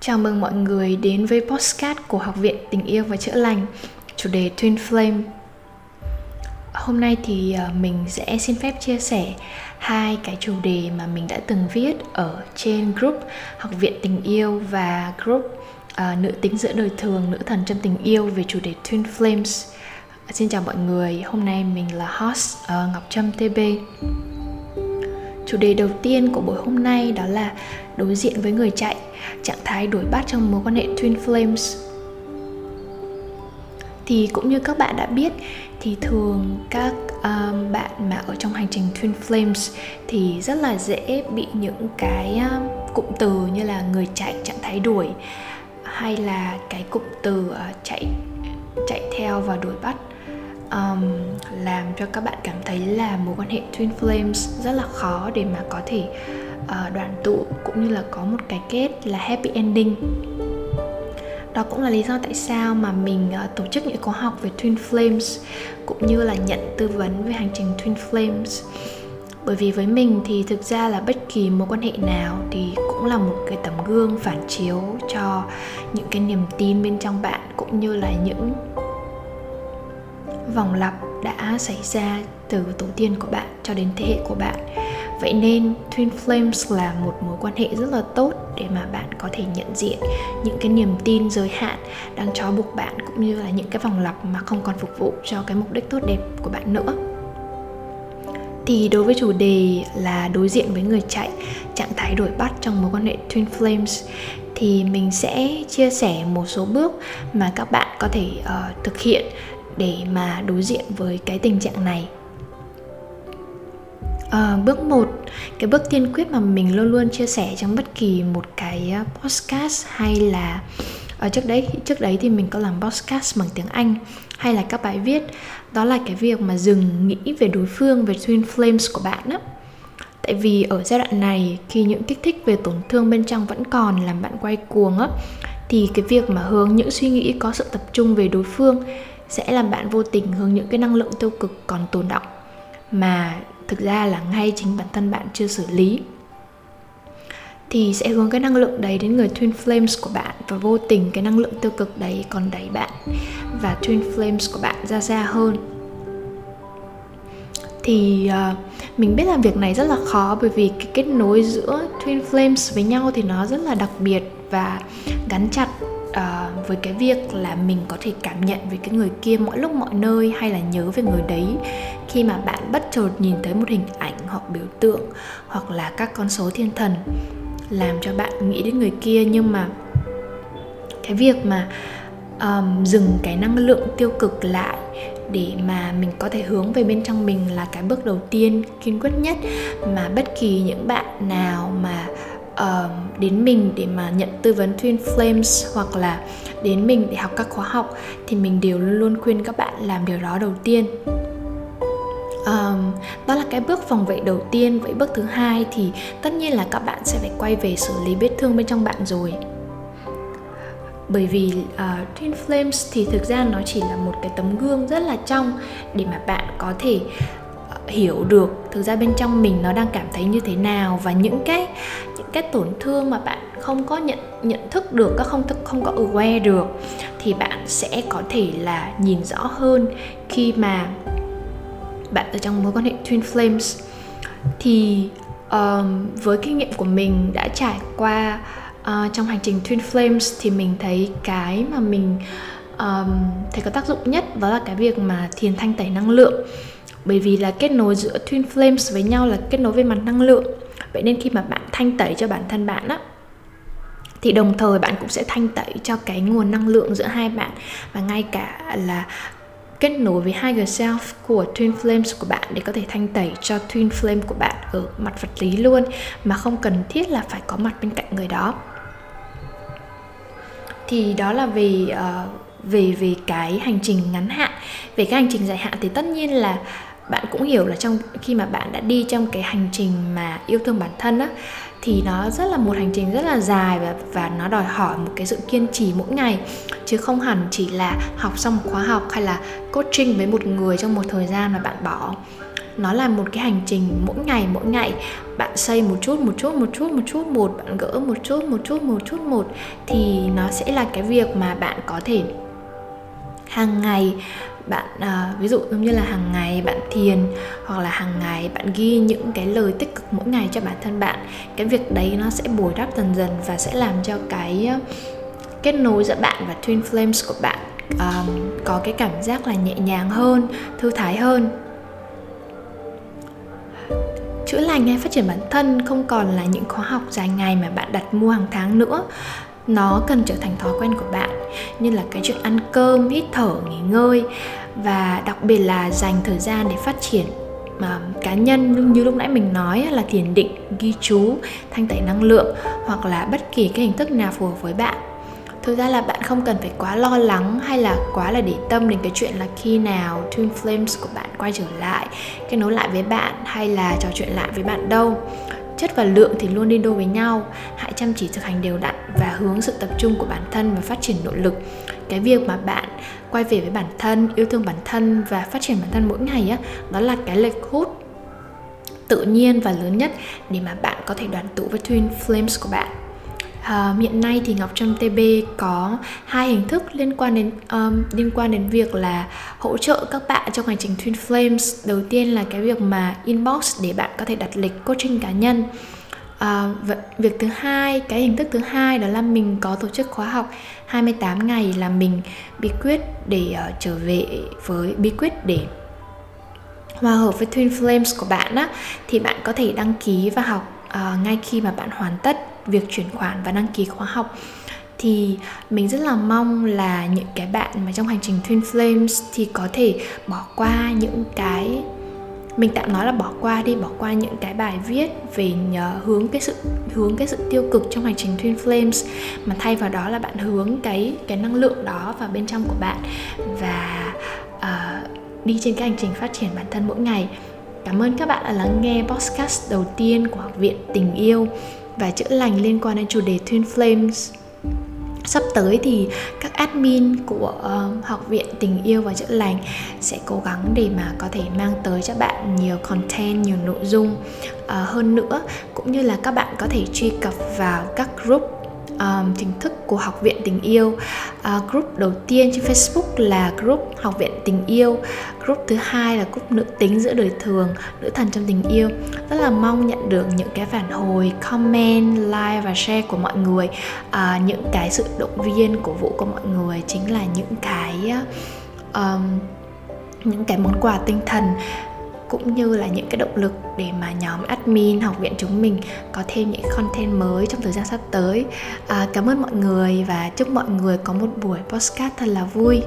Chào mừng mọi người đến với postcard của Học viện Tình yêu và Chữa lành. Chủ đề Twin Flame. Hôm nay thì ờ, mình sẽ xin phép chia sẻ hai cái chủ đề mà mình đã từng viết ở trên group Học viện Tình yêu và group uh, Nữ tính giữa đời thường, nữ thần trong tình yêu về chủ đề Twin Flames. Xin chào mọi người, hôm nay mình là host uh, Ngọc Trâm TB Chủ đề đầu tiên của buổi hôm nay đó là đối diện với người chạy, trạng thái đuổi bắt trong mối quan hệ Twin Flames. Thì cũng như các bạn đã biết thì thường các um, bạn mà ở trong hành trình Twin Flames thì rất là dễ bị những cái um, cụm từ như là người chạy trạng thái đuổi hay là cái cụm từ uh, chạy chạy theo và đuổi bắt um, làm cho các bạn cảm thấy là mối quan hệ twin flames rất là khó để mà có thể uh, đoàn tụ cũng như là có một cái kết là happy ending. Đó cũng là lý do tại sao mà mình uh, tổ chức những khóa học về twin flames cũng như là nhận tư vấn về hành trình twin flames. Bởi vì với mình thì thực ra là bất kỳ mối quan hệ nào thì cũng là một cái tấm gương phản chiếu cho những cái niềm tin bên trong bạn cũng như là những vòng lặp đã xảy ra từ tổ tiên của bạn cho đến thế hệ của bạn. Vậy nên twin flames là một mối quan hệ rất là tốt để mà bạn có thể nhận diện những cái niềm tin giới hạn đang trói buộc bạn cũng như là những cái vòng lặp mà không còn phục vụ cho cái mục đích tốt đẹp của bạn nữa. Thì đối với chủ đề là đối diện với người chạy trạng thái đổi bắt trong mối quan hệ twin flames thì mình sẽ chia sẻ một số bước mà các bạn có thể uh, thực hiện để mà đối diện với cái tình trạng này. À, bước một cái bước tiên quyết mà mình luôn luôn chia sẻ trong bất kỳ một cái ờ, podcast hay là ở trước đấy trước đấy thì mình có làm podcast bằng tiếng Anh hay là các bài viết đó là cái việc mà dừng nghĩ về đối phương về twin flames của bạn á. Tại vì ở giai đoạn này khi những kích thích về tổn thương bên trong vẫn còn làm bạn quay cuồng á thì cái việc mà hướng những suy nghĩ có sự tập trung về đối phương sẽ làm bạn vô tình hướng những cái năng lượng tiêu cực còn tồn động mà thực ra là ngay chính bản thân bạn chưa xử lý thì sẽ hướng cái năng lượng đấy đến người twin flames của bạn và vô tình cái năng lượng tiêu cực đấy còn đẩy bạn và twin flames của bạn ra xa hơn. Thì uh, mình biết là việc này rất là khó bởi vì cái kết nối giữa twin flames với nhau thì nó rất là đặc biệt và gắn chặt uh, với cái việc là mình có thể cảm nhận về cái người kia mọi lúc mọi nơi hay là nhớ về người đấy. Khi mà bạn bất chợt nhìn thấy một hình ảnh hoặc biểu tượng hoặc là các con số thiên thần làm cho bạn nghĩ đến người kia nhưng mà cái việc mà um, dừng cái năng lượng tiêu cực lại để mà mình có thể hướng về bên trong mình là cái bước đầu tiên kiên quyết nhất mà bất kỳ những bạn nào mà uh, đến mình để mà nhận tư vấn Twin Flames hoặc là đến mình để học các khóa học thì mình đều luôn luôn khuyên các bạn làm điều đó đầu tiên. Um, đó là cái bước phòng vệ đầu tiên. Vậy bước thứ hai thì tất nhiên là các bạn sẽ phải quay về xử lý vết thương bên trong bạn rồi. Bởi vì uh, Twin Flames thì thực ra nó chỉ là một cái tấm gương rất là trong để mà bạn có thể hiểu được thực ra bên trong mình nó đang cảm thấy như thế nào và những cái những cái tổn thương mà bạn không có nhận nhận thức được các không thức không có aware được thì bạn sẽ có thể là nhìn rõ hơn. Khi mà bạn ở trong mối quan hệ twin flames thì um, với kinh nghiệm của mình đã trải qua uh, trong hành trình twin flames thì mình thấy cái mà mình um, thấy có tác dụng nhất đó là cái việc mà thiền thanh tẩy năng lượng. Bởi vì là kết nối giữa twin flames với nhau là kết nối về mặt năng lượng. Vậy nên khi mà bạn thanh tẩy cho bản thân bạn á thì đồng thời bạn cũng sẽ thanh tẩy cho cái nguồn năng lượng giữa hai bạn và ngay cả là kết nối với higher self của twin flames của bạn để có thể thanh tẩy cho twin flame của bạn ở mặt vật lý luôn mà không cần thiết là phải có mặt bên cạnh người đó. Thì đó là về uh, ờ, về về cái hành trình ngắn hạn. Về cái hành trình dài hạn thì tất nhiên là bạn cũng hiểu là trong khi mà bạn đã đi trong cái hành trình mà yêu thương bản thân á, thì nó rất là, một hành trình rất là dài và và nó đòi hỏi một cái sự kiên trì mỗi ngày. Chứ không hẳn chỉ là học xong một khóa học hay là coaching với một người trong một thời gian mà bạn bỏ. Nó là một cái hành trình mỗi ngày mỗi ngày. Bạn xây một chút một chút một chút một chút một, bạn gỡ một chút một chút một chút một, thì nó sẽ là cái việc mà bạn có thể hàng ngày bạn à, ví dụ giống như là hàng ngày bạn thiền hoặc là hàng ngày bạn ghi những cái lời tích cực mỗi ngày cho bản thân bạn cái việc đấy nó sẽ bồi đắp dần dần và sẽ làm cho cái à, kết nối giữa bạn và twin flames của bạn um, có cái cảm giác là nhẹ nhàng hơn thư thái hơn. Chữa lành hay phát triển bản thân không còn là những khóa học dài ngày mà bạn đặt mua hàng tháng nữa nó cần trở thành thói quen của bạn, như là cái chuyện ăn cơm, hít thở, nghỉ ngơi và đặc biệt là dành thời gian để phát triển, mà cá nhân như lúc nãy mình nói là thiền định, ghi chú, thanh tẩy năng lượng hoặc là bất kỳ cái hình thức nào phù hợp với bạn. Thực ra là bạn không cần phải quá lo lắng hay là quá là để tâm đến cái chuyện là khi nào twin flames của bạn quay trở lại, kết nối lại với bạn hay là trò chuyện lại với bạn đâu chất và lượng thì luôn đi đôi với nhau. Hãy chăm chỉ thực hành đều đặn và hướng sự tập trung của bản thân và phát triển nội lực. Cái việc mà bạn quay về với bản thân, yêu thương bản thân và phát triển bản thân mỗi ngày á, đó là cái lực hút tự nhiên và lớn nhất để mà bạn có thể đoàn tụ với twin flames của bạn. À, hiện nay thì Ngọc Trâm TB có hai hình thức liên quan đến um, liên quan đến việc là hỗ trợ các bạn trong hành trình Twin Flames. Đầu tiên là cái việc mà inbox để bạn có thể đặt lịch coaching cá nhân. À, việc thứ hai, cái hình thức thứ hai đó là mình có tổ chức khóa học 28 ngày là mình bí quyết để uh, trở về với bí quyết để hòa hợp với Twin Flames của bạn á thì bạn có thể đăng ký và học uh, ngay khi mà bạn hoàn tất việc chuyển khoản và đăng ký khóa học thì mình rất là mong là những cái bạn mà trong hành trình Twin Flames thì có thể bỏ qua những cái mình tạm nói là bỏ qua đi bỏ qua những cái bài viết về nhờ hướng cái sự hướng cái sự tiêu cực trong hành trình Twin Flames mà thay vào đó là bạn hướng cái cái năng lượng đó vào bên trong của bạn và uh, đi trên cái hành trình phát triển bản thân mỗi ngày cảm ơn các bạn đã lắng nghe podcast đầu tiên của học viện tình yêu và chữa lành liên quan đến chủ đề Twin Flames. Sắp tới thì các admin của uh, học viện tình yêu và chữa lành sẽ cố gắng để mà có thể mang tới cho bạn nhiều content nhiều nội dung uh, hơn nữa cũng như là các bạn có thể truy cập vào các group um, chính thức của học viện tình yêu. Uh, group đầu tiên trên facebook là group học viện tình yêu. Group thứ hai là group nữ tính giữa đời thường nữ thần trong tình yêu. Rất là mong nhận được những cái phản hồi comment like và share của mọi người. Uh, những cái sự động viên cổ vũ của mọi người chính là những cái um, những cái món quà tinh thần cũng như là những cái động lực để mà nhóm admin học viện chúng mình có thêm những content mới trong thời gian sắp tới. À, cảm ơn mọi người và chúc mọi người có một buổi podcast thật là vui.